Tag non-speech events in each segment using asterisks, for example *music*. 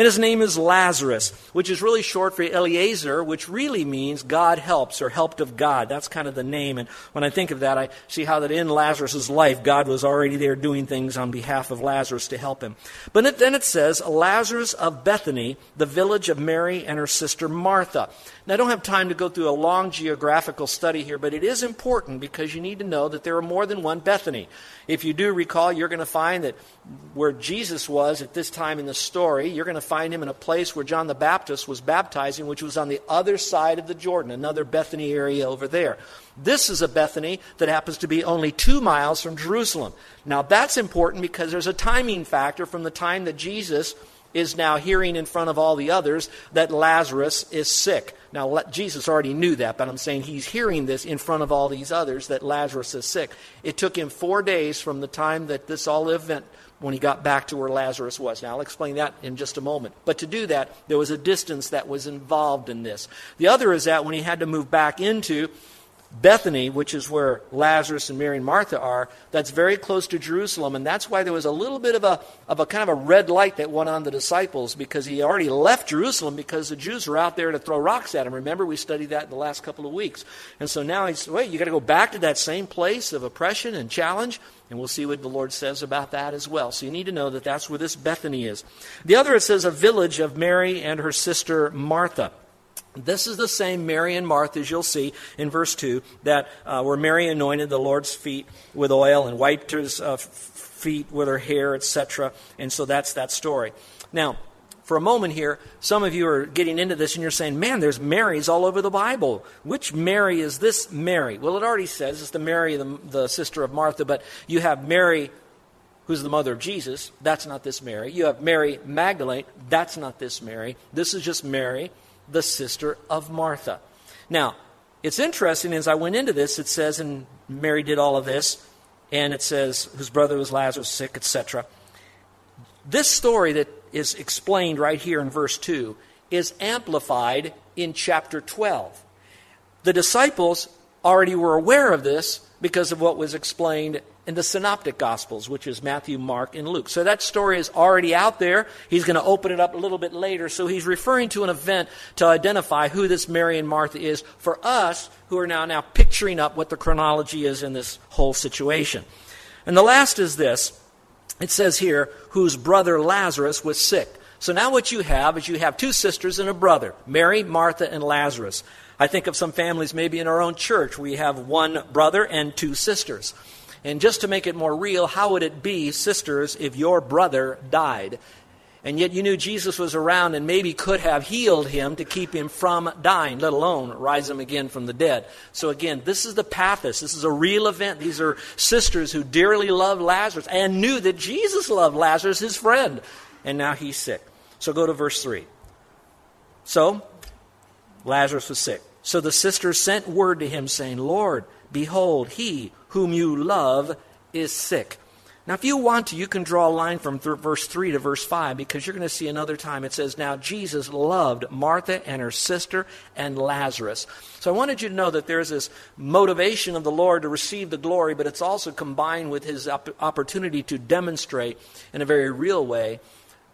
And his name is Lazarus, which is really short for Eliezer, which really means God helps or helped of God. That's kind of the name. And when I think of that, I see how that in Lazarus' life, God was already there doing things on behalf of Lazarus to help him. But it, then it says, Lazarus of Bethany, the village of Mary and her sister Martha. Now, I don't have time to go through a long geographical study here, but it is important because you need to know that there are more than one Bethany. If you do recall, you're going to find that where Jesus was at this time in the story, you're going to find him in a place where John the Baptist was baptizing, which was on the other side of the Jordan, another Bethany area over there. This is a Bethany that happens to be only two miles from Jerusalem. Now, that's important because there's a timing factor from the time that Jesus is now hearing in front of all the others that Lazarus is sick. Now, Jesus already knew that, but I'm saying he's hearing this in front of all these others that Lazarus is sick. It took him four days from the time that this all event when he got back to where Lazarus was. Now, I'll explain that in just a moment. But to do that, there was a distance that was involved in this. The other is that when he had to move back into Bethany, which is where Lazarus and Mary and Martha are, that's very close to Jerusalem. And that's why there was a little bit of a, of a kind of a red light that went on the disciples because he already left Jerusalem because the Jews were out there to throw rocks at him. Remember, we studied that in the last couple of weeks. And so now he's, wait, you got to go back to that same place of oppression and challenge. And we'll see what the Lord says about that as well. So you need to know that that's where this Bethany is. The other, it says, a village of Mary and her sister Martha. This is the same Mary and Martha, as you'll see in verse 2, that uh, where Mary anointed the Lord's feet with oil and wiped his uh, feet with her hair, etc. And so that's that story. Now, for a moment here, some of you are getting into this and you're saying, man, there's Marys all over the Bible. Which Mary is this Mary? Well, it already says it's the Mary, the, the sister of Martha, but you have Mary who's the mother of Jesus. That's not this Mary. You have Mary Magdalene. That's not this Mary. This is just Mary the sister of Martha. Now, it's interesting as I went into this, it says, and Mary did all of this, and it says, whose brother was Lazarus sick, etc. This story that is explained right here in verse 2 is amplified in chapter 12. The disciples already were aware of this because of what was explained in the synoptic gospels, which is Matthew, Mark, and Luke. So that story is already out there. He's going to open it up a little bit later. So he's referring to an event to identify who this Mary and Martha is for us who are now now picturing up what the chronology is in this whole situation. And the last is this. It says here, whose brother Lazarus was sick. So now what you have is you have two sisters and a brother, Mary, Martha, and Lazarus. I think of some families maybe in our own church. We have one brother and two sisters. And just to make it more real, how would it be, sisters, if your brother died? And yet you knew Jesus was around and maybe could have healed him to keep him from dying, let alone rise him again from the dead. So again, this is the pathos. This is a real event. These are sisters who dearly loved Lazarus and knew that Jesus loved Lazarus, his friend. And now he's sick. So go to verse 3. So, Lazarus was sick. So the sisters sent word to him, saying, Lord, behold, he whom you love is sick. Now, if you want to, you can draw a line from th- verse 3 to verse 5 because you're going to see another time it says, Now Jesus loved Martha and her sister and Lazarus. So I wanted you to know that there's this motivation of the Lord to receive the glory, but it's also combined with his op- opportunity to demonstrate in a very real way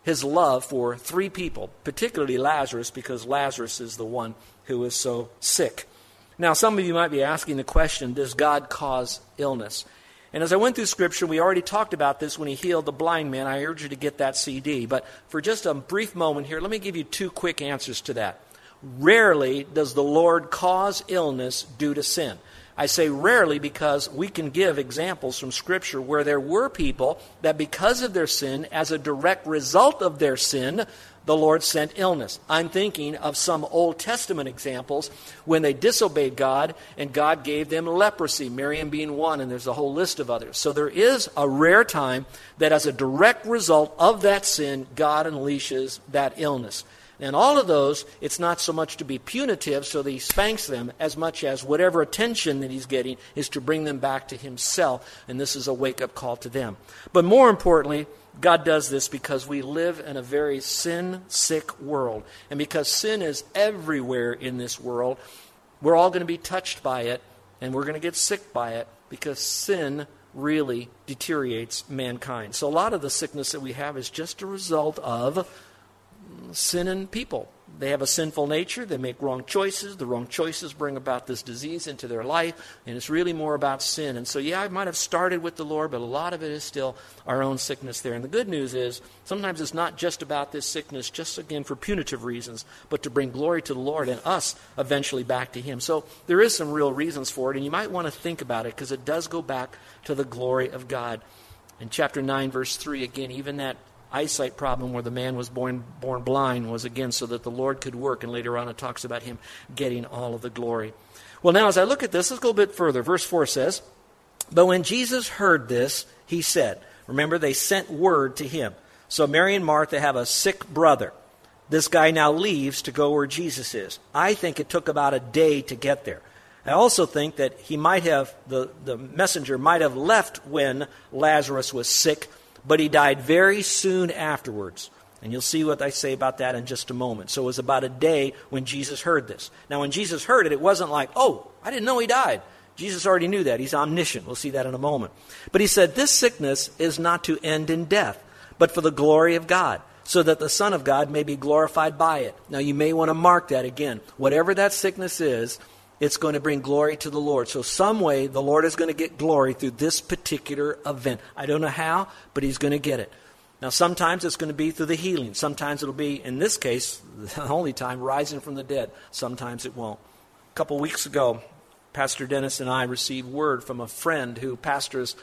his love for three people, particularly Lazarus, because Lazarus is the one who is so sick. Now, some of you might be asking the question Does God cause illness? And as I went through Scripture, we already talked about this when he healed the blind man. I urge you to get that CD. But for just a brief moment here, let me give you two quick answers to that. Rarely does the Lord cause illness due to sin. I say rarely because we can give examples from Scripture where there were people that, because of their sin, as a direct result of their sin, the Lord sent illness. I'm thinking of some Old Testament examples when they disobeyed God and God gave them leprosy, Miriam being one, and there's a whole list of others. So there is a rare time that, as a direct result of that sin, God unleashes that illness. And all of those, it's not so much to be punitive, so that he spanks them, as much as whatever attention that he's getting is to bring them back to himself. And this is a wake up call to them. But more importantly, God does this because we live in a very sin sick world. And because sin is everywhere in this world, we're all going to be touched by it, and we're going to get sick by it because sin really deteriorates mankind. So a lot of the sickness that we have is just a result of sin sinning people. They have a sinful nature. They make wrong choices. The wrong choices bring about this disease into their life. And it's really more about sin. And so, yeah, I might have started with the Lord, but a lot of it is still our own sickness there. And the good news is sometimes it's not just about this sickness, just again for punitive reasons, but to bring glory to the Lord and us eventually back to Him. So there is some real reasons for it. And you might want to think about it because it does go back to the glory of God. In chapter 9, verse 3, again, even that eyesight problem where the man was born, born blind was again so that the Lord could work. And later on it talks about him getting all of the glory. Well, now as I look at this, let's go a little bit further. Verse 4 says, But when Jesus heard this, he said, Remember, they sent word to him. So Mary and Martha have a sick brother. This guy now leaves to go where Jesus is. I think it took about a day to get there. I also think that he might have, the, the messenger might have left when Lazarus was sick but he died very soon afterwards. And you'll see what I say about that in just a moment. So it was about a day when Jesus heard this. Now, when Jesus heard it, it wasn't like, oh, I didn't know he died. Jesus already knew that. He's omniscient. We'll see that in a moment. But he said, This sickness is not to end in death, but for the glory of God, so that the Son of God may be glorified by it. Now, you may want to mark that again. Whatever that sickness is, it's going to bring glory to the Lord. So, some way, the Lord is going to get glory through this particular event. I don't know how, but He's going to get it. Now, sometimes it's going to be through the healing. Sometimes it'll be, in this case, *laughs* the only time, rising from the dead. Sometimes it won't. A couple weeks ago, Pastor Dennis and I received word from a friend who pastors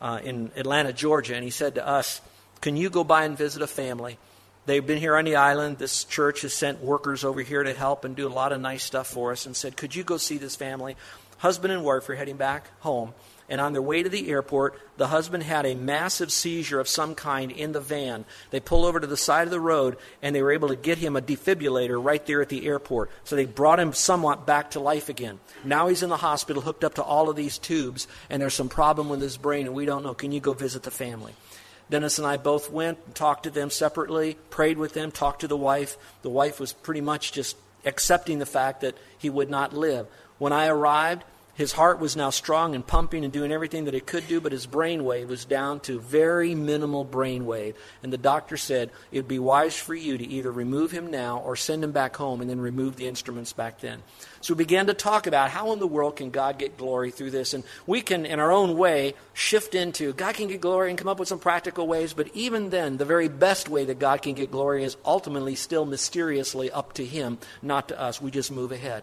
uh, in Atlanta, Georgia, and he said to us, Can you go by and visit a family? They've been here on the island. This church has sent workers over here to help and do a lot of nice stuff for us and said, Could you go see this family? Husband and wife are heading back home. And on their way to the airport, the husband had a massive seizure of some kind in the van. They pull over to the side of the road and they were able to get him a defibrillator right there at the airport. So they brought him somewhat back to life again. Now he's in the hospital hooked up to all of these tubes and there's some problem with his brain and we don't know. Can you go visit the family? Dennis and I both went and talked to them separately, prayed with them, talked to the wife. The wife was pretty much just accepting the fact that he would not live. When I arrived, his heart was now strong and pumping and doing everything that it could do, but his brain wave was down to very minimal brain wave. And the doctor said it would be wise for you to either remove him now or send him back home and then remove the instruments back then. So we began to talk about how in the world can God get glory through this. And we can, in our own way, shift into God can get glory and come up with some practical ways, but even then, the very best way that God can get glory is ultimately still mysteriously up to Him, not to us. We just move ahead.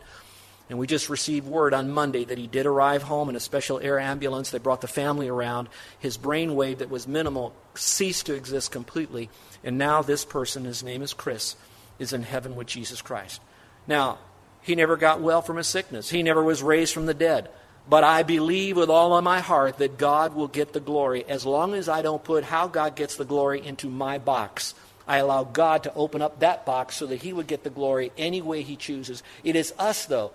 And we just received word on Monday that he did arrive home in a special air ambulance. They brought the family around. His brain wave that was minimal ceased to exist completely. And now this person, his name is Chris, is in heaven with Jesus Christ. Now, he never got well from his sickness, he never was raised from the dead. But I believe with all of my heart that God will get the glory as long as I don't put how God gets the glory into my box. I allow God to open up that box so that He would get the glory any way He chooses. It is us, though,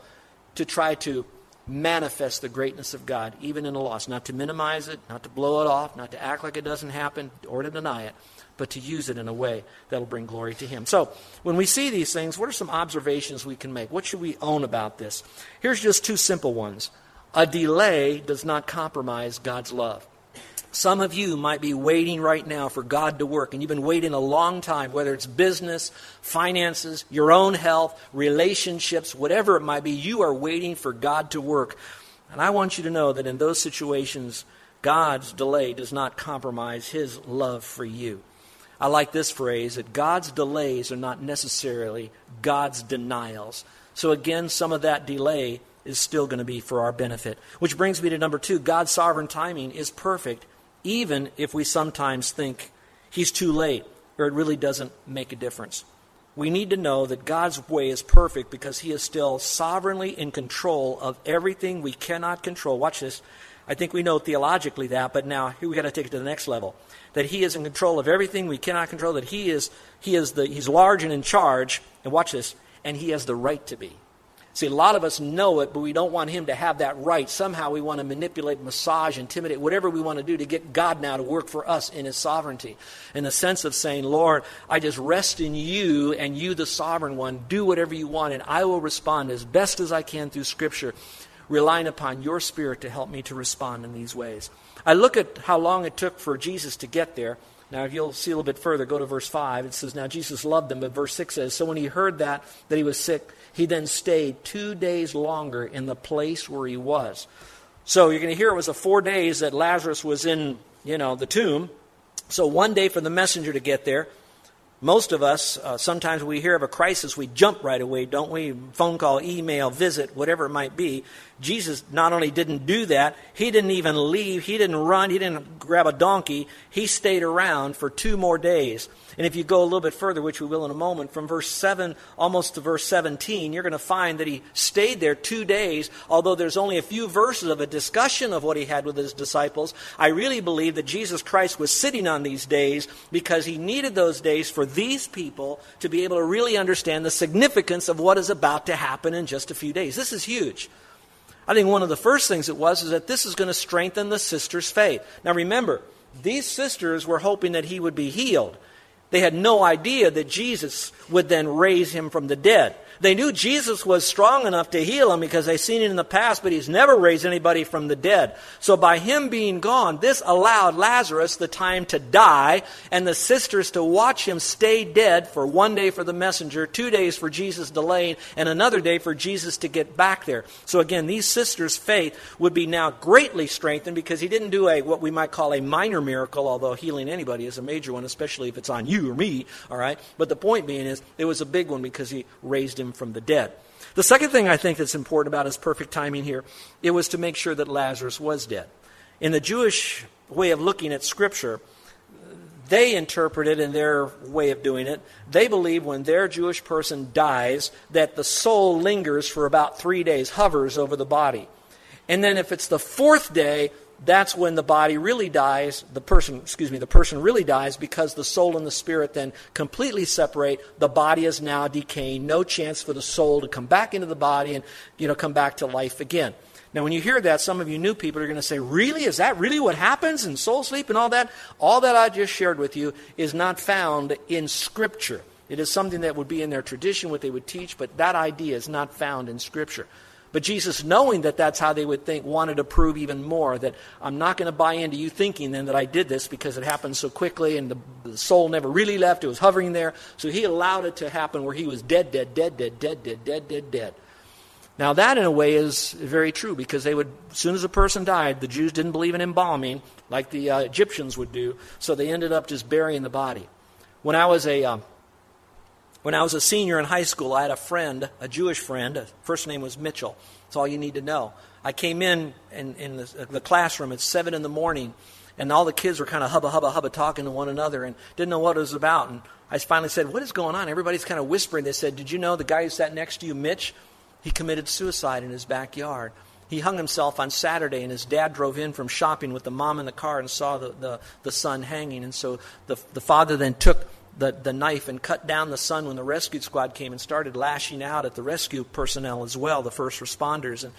to try to manifest the greatness of God, even in a loss. Not to minimize it, not to blow it off, not to act like it doesn't happen or to deny it, but to use it in a way that'll bring glory to Him. So, when we see these things, what are some observations we can make? What should we own about this? Here's just two simple ones. A delay does not compromise God's love. Some of you might be waiting right now for God to work, and you've been waiting a long time, whether it's business, finances, your own health, relationships, whatever it might be, you are waiting for God to work. And I want you to know that in those situations, God's delay does not compromise His love for you. I like this phrase that God's delays are not necessarily God's denials. So, again, some of that delay is still going to be for our benefit. Which brings me to number two God's sovereign timing is perfect, even if we sometimes think He's too late or it really doesn't make a difference. We need to know that God's way is perfect because He is still sovereignly in control of everything we cannot control. Watch this. I think we know theologically that, but now here we got to take it to the next level. That He is in control of everything we cannot control. That He is He is the He's large and in charge. And watch this. And He has the right to be. See, a lot of us know it, but we don't want him to have that right. Somehow we want to manipulate, massage, intimidate, whatever we want to do to get God now to work for us in his sovereignty. In the sense of saying, Lord, I just rest in you and you, the sovereign one. Do whatever you want, and I will respond as best as I can through Scripture, relying upon your Spirit to help me to respond in these ways. I look at how long it took for Jesus to get there. Now, if you'll see a little bit further, go to verse 5. It says, Now Jesus loved them, but verse 6 says, So when he heard that, that he was sick, he then stayed two days longer in the place where he was. So you're going to hear it was a four days that Lazarus was in, you know, the tomb. So one day for the messenger to get there. Most of us, uh, sometimes we hear of a crisis, we jump right away, don't we? Phone call, email, visit, whatever it might be. Jesus not only didn't do that, he didn't even leave, he didn't run, he didn't grab a donkey. He stayed around for two more days. And if you go a little bit further, which we will in a moment, from verse 7 almost to verse 17, you're going to find that he stayed there two days, although there's only a few verses of a discussion of what he had with his disciples. I really believe that Jesus Christ was sitting on these days because he needed those days for these people to be able to really understand the significance of what is about to happen in just a few days. This is huge. I think one of the first things it was is that this is going to strengthen the sisters' faith. Now remember, these sisters were hoping that he would be healed. They had no idea that Jesus would then raise him from the dead. They knew Jesus was strong enough to heal him because they've seen it in the past, but he's never raised anybody from the dead. So by him being gone, this allowed Lazarus the time to die and the sisters to watch him stay dead for one day for the messenger, two days for Jesus delaying, and another day for Jesus to get back there. So again, these sisters' faith would be now greatly strengthened because he didn't do a what we might call a minor miracle, although healing anybody is a major one, especially if it's on you or me, all right? But the point being is it was a big one because he raised from the dead. The second thing I think that's important about his perfect timing here, it was to make sure that Lazarus was dead. In the Jewish way of looking at Scripture, they interpret it in their way of doing it. They believe when their Jewish person dies that the soul lingers for about three days, hovers over the body. And then if it's the fourth day, that's when the body really dies, the person, excuse me, the person really dies because the soul and the spirit then completely separate. The body is now decaying, no chance for the soul to come back into the body and, you know, come back to life again. Now, when you hear that, some of you new people are going to say, Really? Is that really what happens in soul sleep and all that? All that I just shared with you is not found in Scripture. It is something that would be in their tradition, what they would teach, but that idea is not found in Scripture. But Jesus, knowing that that's how they would think, wanted to prove even more that I'm not going to buy into you thinking then that I did this because it happened so quickly and the, the, soul never really left. It was hovering there. So he allowed it to happen where he was dead, dead, dead, dead, dead, dead, dead, dead, dead. Now, that in a way is very true because they would, as soon as a person died, the Jews didn't believe in embalming like the uh, Egyptians would do, so they ended up just burying the body. When I was a. Um, when I was a senior in high school, I had a friend, a Jewish friend. His First name was Mitchell. That's all you need to know. I came in in, in the, the classroom at 7 in the morning, and all the kids were kind of hubba, hubba, hubba talking to one another and didn't know what it was about. And I finally said, What is going on? Everybody's kind of whispering. They said, Did you know the guy who sat next to you, Mitch? He committed suicide in his backyard. He hung himself on Saturday, and his dad drove in from shopping with the mom in the car and saw the, the, the son hanging. And so the, the father then took the, the knife and cut down the son when the rescue squad came and started lashing out at the rescue personnel as well, the first responders. And,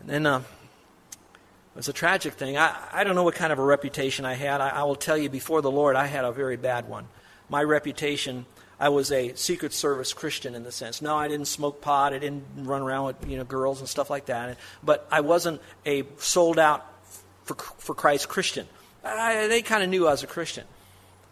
and then uh, it was a tragic thing. I, I don't know what kind of a reputation I had. I, I will tell you, before the Lord, I had a very bad one. My reputation I was a Secret Service Christian in the sense. No, I didn't smoke pot. I didn't run around with you know girls and stuff like that. But I wasn't a sold out for for Christ Christian. I, they kind of knew I was a Christian.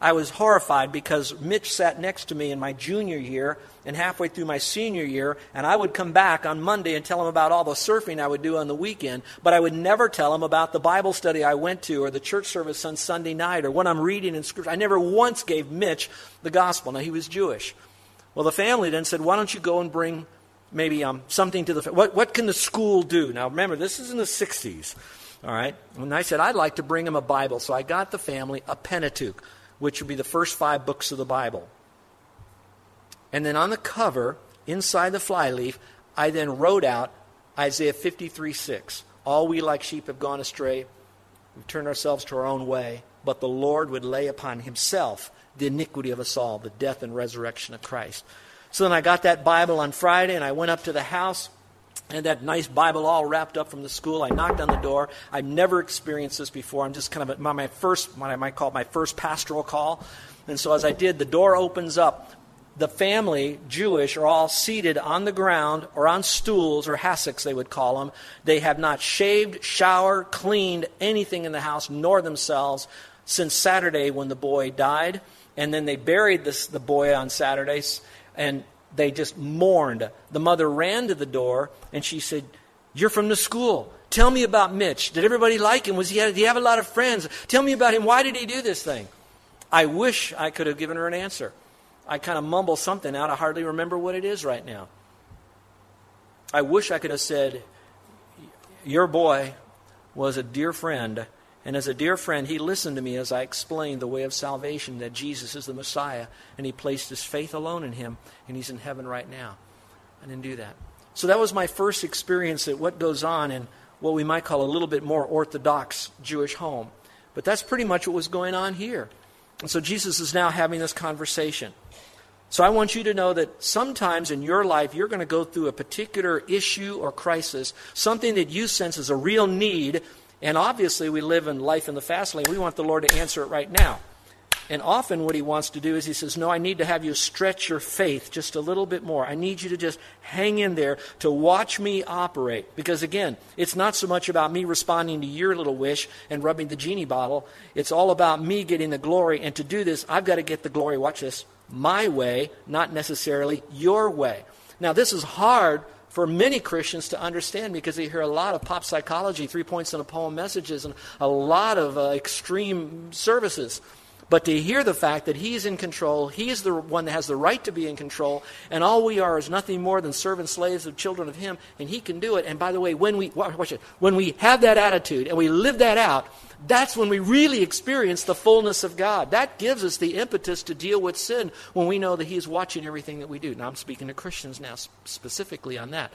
I was horrified because Mitch sat next to me in my junior year and halfway through my senior year, and I would come back on Monday and tell him about all the surfing I would do on the weekend, but I would never tell him about the Bible study I went to or the church service on Sunday night or what I'm reading in Scripture. I never once gave Mitch the gospel. Now, he was Jewish. Well, the family then said, Why don't you go and bring maybe um, something to the. What, what can the school do? Now, remember, this is in the 60s. All right? And I said, I'd like to bring him a Bible. So I got the family a Pentateuch which would be the first five books of the Bible. And then on the cover, inside the flyleaf, I then wrote out Isaiah 53 6. All we like sheep have gone astray. We've turned ourselves to our own way. But the Lord would lay upon himself the iniquity of us all, the death and resurrection of Christ. So then I got that Bible on Friday and I went up to the house and that nice Bible all wrapped up from the school. I knocked on the door. I've never experienced this before. I'm just kind of my, my first, what I might call my first pastoral call. And so as I did, the door opens up. The family, Jewish, are all seated on the ground or on stools or hassocks, they would call them. They have not shaved, showered, cleaned anything in the house, nor themselves, since Saturday when the boy died. And then they buried this, the boy on Saturdays. And they just mourned. The mother ran to the door and she said, You're from the school. Tell me about Mitch. Did everybody like him? Was he, did he have a lot of friends? Tell me about him. Why did he do this thing? I wish I could have given her an answer. I kind of mumble something out. I hardly remember what it is right now. I wish I could have said, Your boy was a dear friend and as a dear friend, he listened to me as I explained the way of salvation that Jesus is the Messiah, and he placed his faith alone in him, and he's in heaven right now. I didn't do that. So that was my first experience at what goes on in what we might call a little bit more orthodox Jewish home. But that's pretty much what was going on here. And so Jesus is now having this conversation. So I want you to know that sometimes in your life you're going to go through a particular issue or crisis, something that you sense is a real need and obviously, we live in life in the fast lane. We want the Lord to answer it right now. And often, what He wants to do is He says, No, I need to have you stretch your faith just a little bit more. I need you to just hang in there to watch me operate. Because again, it's not so much about me responding to your little wish and rubbing the genie bottle. It's all about me getting the glory. And to do this, I've got to get the glory, watch this, my way, not necessarily your way. Now, this is hard for many Christians to understand because they hear a lot of pop psychology, three points in a poem messages, and a lot of uh, extreme services. But to hear the fact that He's in control, He is the one that has the right to be in control, and all we are is nothing more than servant slaves of children of Him, and He can do it. And by the way, when we watch it, when we have that attitude and we live that out, that's when we really experience the fullness of God. That gives us the impetus to deal with sin when we know that He is watching everything that we do. Now, I'm speaking to Christians now specifically on that.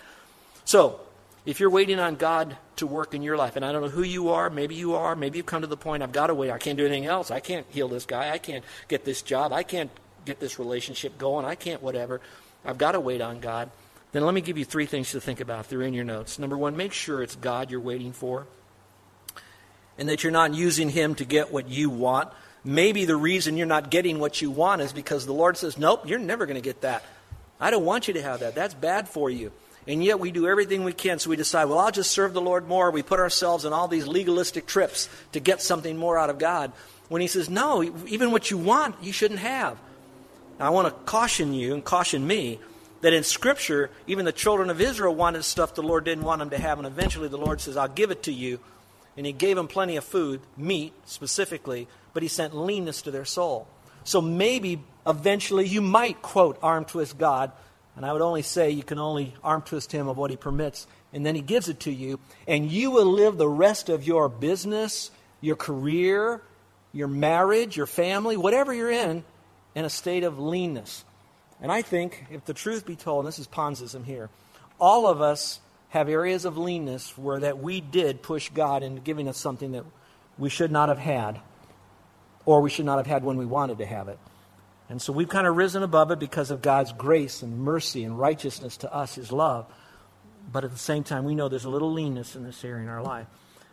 So, if you're waiting on God to work in your life, and I don't know who you are, maybe you are, maybe you've come to the point, I've got to wait, I can't do anything else. I can't heal this guy, I can't get this job, I can't get this relationship going, I can't whatever. I've got to wait on God. Then let me give you three things to think about. They're in your notes. Number one, make sure it's God you're waiting for and that you're not using Him to get what you want. Maybe the reason you're not getting what you want is because the Lord says, Nope, you're never going to get that. I don't want you to have that. That's bad for you. And yet we do everything we can. So we decide, well, I'll just serve the Lord more. We put ourselves on all these legalistic trips to get something more out of God. When He says, no, even what you want, you shouldn't have. Now, I want to caution you and caution me that in Scripture, even the children of Israel wanted stuff the Lord didn't want them to have. And eventually the Lord says, I'll give it to you and he gave them plenty of food, meat specifically, but he sent leanness to their soul. So maybe eventually you might, quote, arm twist God, and I would only say you can only arm twist him of what he permits, and then he gives it to you, and you will live the rest of your business, your career, your marriage, your family, whatever you're in, in a state of leanness. And I think, if the truth be told, and this is Ponzism here, all of us have areas of leanness where that we did push God into giving us something that we should not have had, or we should not have had when we wanted to have it. And so we've kind of risen above it because of God's grace and mercy and righteousness to us, His love. But at the same time, we know there's a little leanness in this area in our life.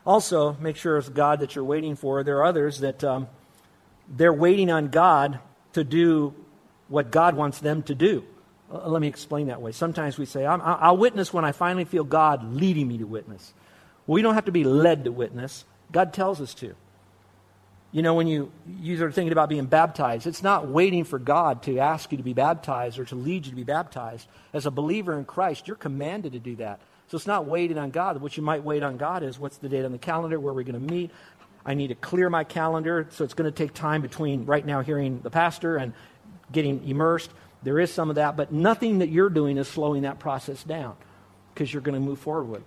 Also, make sure it's God that you're waiting for. There are others that um, they're waiting on God to do what God wants them to do. Uh, let me explain that way. Sometimes we say, I'll witness when I finally feel God leading me to witness. Well, we don't have to be led to witness, God tells us to. You know, when you, you are thinking about being baptized, it's not waiting for God to ask you to be baptized or to lead you to be baptized. As a believer in Christ, you're commanded to do that. So it's not waiting on God. What you might wait on God is what's the date on the calendar, where are we're going to meet. I need to clear my calendar, so it's going to take time between right now hearing the pastor and getting immersed. There is some of that, but nothing that you're doing is slowing that process down because you're going to move forward with.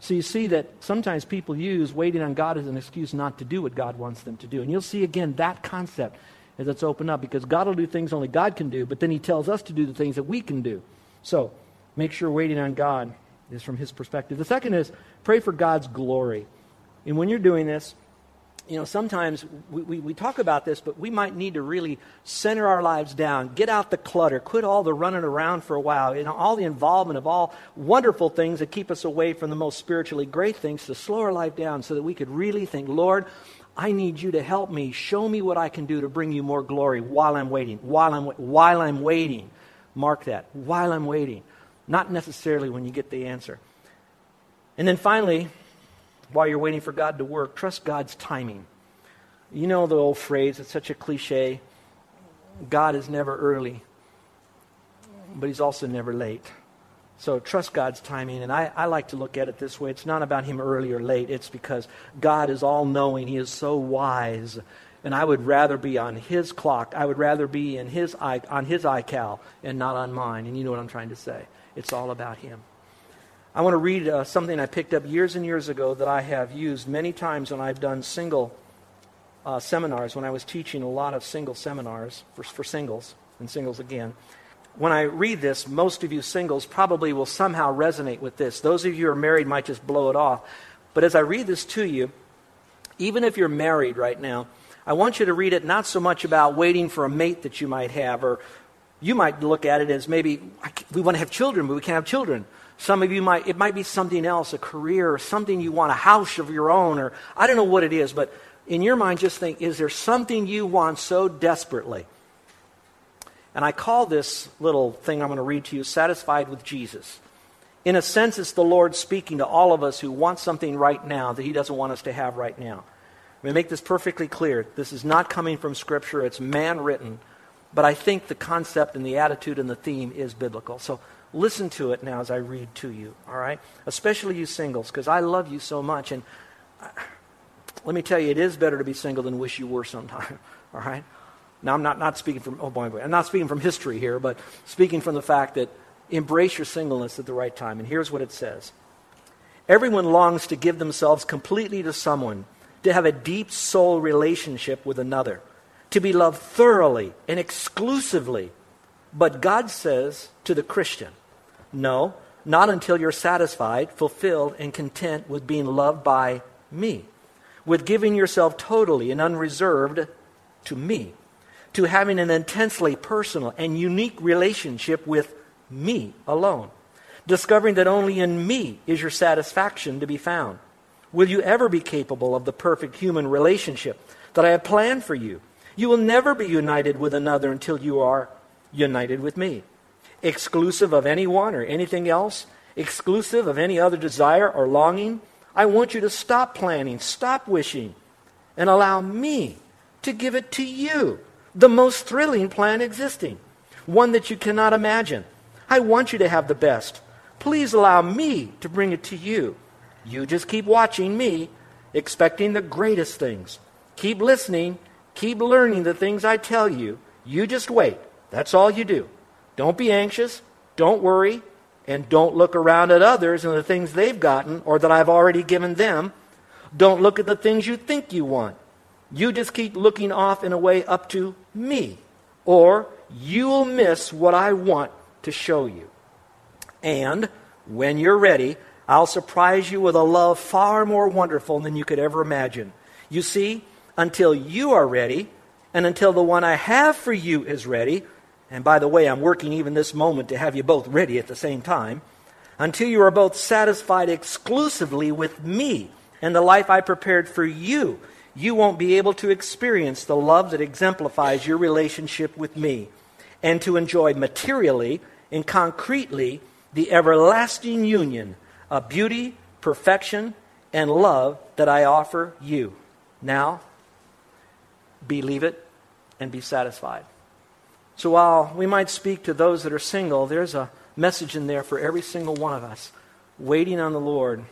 So you see that sometimes people use waiting on God as an excuse not to do what God wants them to do. And you'll see again that concept as it's opened up because God will do things only God can do, but then He tells us to do the things that we can do. So make sure waiting on God is from His perspective. The second is pray for God's glory. And when you're doing this, you know, sometimes we, we, we, talk about this, but we might need to really center our lives down, get out the clutter, quit all the running around for a while, you know, all the involvement of all wonderful things that keep us away from the most spiritually great things, to slow our life down so that we could really think, Lord, I need you to help me. Show me what I can do to bring you more glory while I'm waiting. While I'm, while I'm waiting. Mark that. While I'm waiting. Not necessarily when you get the answer. And then finally, while you're waiting for God to work, trust God's timing. You know the old phrase, it's such a cliche God is never early, but He's also never late. So trust God's timing. And I, I like to look at it this way it's not about Him early or late, it's because God is all knowing, He is so wise. And I would rather be on His clock. I would rather be in his eye, on His iCal and not on mine. And you know what I'm trying to say. It's all about Him. I want to read uh, something I picked up years and years ago that I have used many times when I've done single uh, seminars, when I was teaching a lot of single seminars for, for singles and singles again. When I read this, most of you singles probably will somehow resonate with this. Those of you who are married might just blow it off. But as I read this to you, even if you're married right now, I want you to read it not so much about waiting for a mate that you might have, or you might look at it as maybe we want to have children, but we can't have children. Some of you might, it might be something else, a career, or something you want, a house of your own, or I don't know what it is, but in your mind, just think, is there something you want so desperately? And I call this little thing I'm going to read to you Satisfied with Jesus. In a sense, it's the Lord speaking to all of us who want something right now that He doesn't want us to have right now. Let me make this perfectly clear. This is not coming from Scripture, it's man written. But I think the concept and the attitude and the theme is biblical. So Listen to it now as I read to you, all right? Especially you singles, because I love you so much. And I, let me tell you, it is better to be single than wish you were sometime, *laughs* all right? Now, I'm not, not speaking from, oh boy, boy, I'm not speaking from history here, but speaking from the fact that embrace your singleness at the right time. And here's what it says Everyone longs to give themselves completely to someone, to have a deep soul relationship with another, to be loved thoroughly and exclusively. But God says to the Christian, no, not until you're satisfied, fulfilled, and content with being loved by me, with giving yourself totally and unreserved to me, to having an intensely personal and unique relationship with me alone, discovering that only in me is your satisfaction to be found. Will you ever be capable of the perfect human relationship that I have planned for you? You will never be united with another until you are united with me exclusive of anyone or anything else, exclusive of any other desire or longing. I want you to stop planning, stop wishing, and allow me to give it to you. The most thrilling plan existing, one that you cannot imagine. I want you to have the best. Please allow me to bring it to you. You just keep watching me, expecting the greatest things. Keep listening, keep learning the things I tell you. You just wait. That's all you do. Don't be anxious, don't worry, and don't look around at others and the things they've gotten or that I've already given them. Don't look at the things you think you want. You just keep looking off in a way up to me, or you'll miss what I want to show you. And when you're ready, I'll surprise you with a love far more wonderful than you could ever imagine. You see, until you are ready, and until the one I have for you is ready, and by the way, I'm working even this moment to have you both ready at the same time, until you are both satisfied exclusively with me and the life I prepared for you, you won't be able to experience the love that exemplifies your relationship with me and to enjoy materially and concretely the everlasting union of beauty, perfection, and love that I offer you. Now, believe it, and be satisfied. So while we might speak to those that are single, there's a message in there for every single one of us. Waiting on the Lord,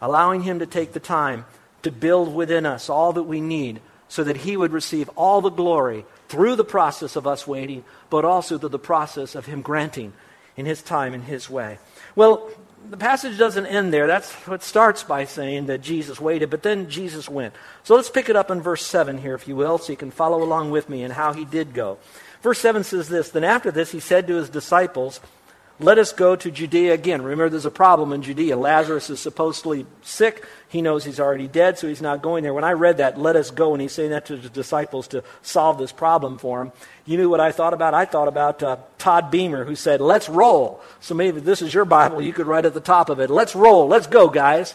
allowing Him to take the time to build within us all that we need so that He would receive all the glory through the process of us waiting, but also through the process of Him granting in His time in His way. Well, the passage doesn't end there. That's what starts by saying that Jesus waited, but then Jesus went. So let's pick it up in verse 7 here, if you will, so you can follow along with me in how he did go. Verse 7 says this Then after this, he said to his disciples, let us go to Judea again. Remember, there's a problem in Judea. Lazarus is supposedly sick. He knows he's already dead, so he's not going there. When I read that, let us go, and he's saying that to the disciples to solve this problem for him, you knew what I thought about? I thought about uh, Todd Beamer, who said, let's roll. So maybe this is your Bible. You could write at the top of it, let's roll. Let's go, guys.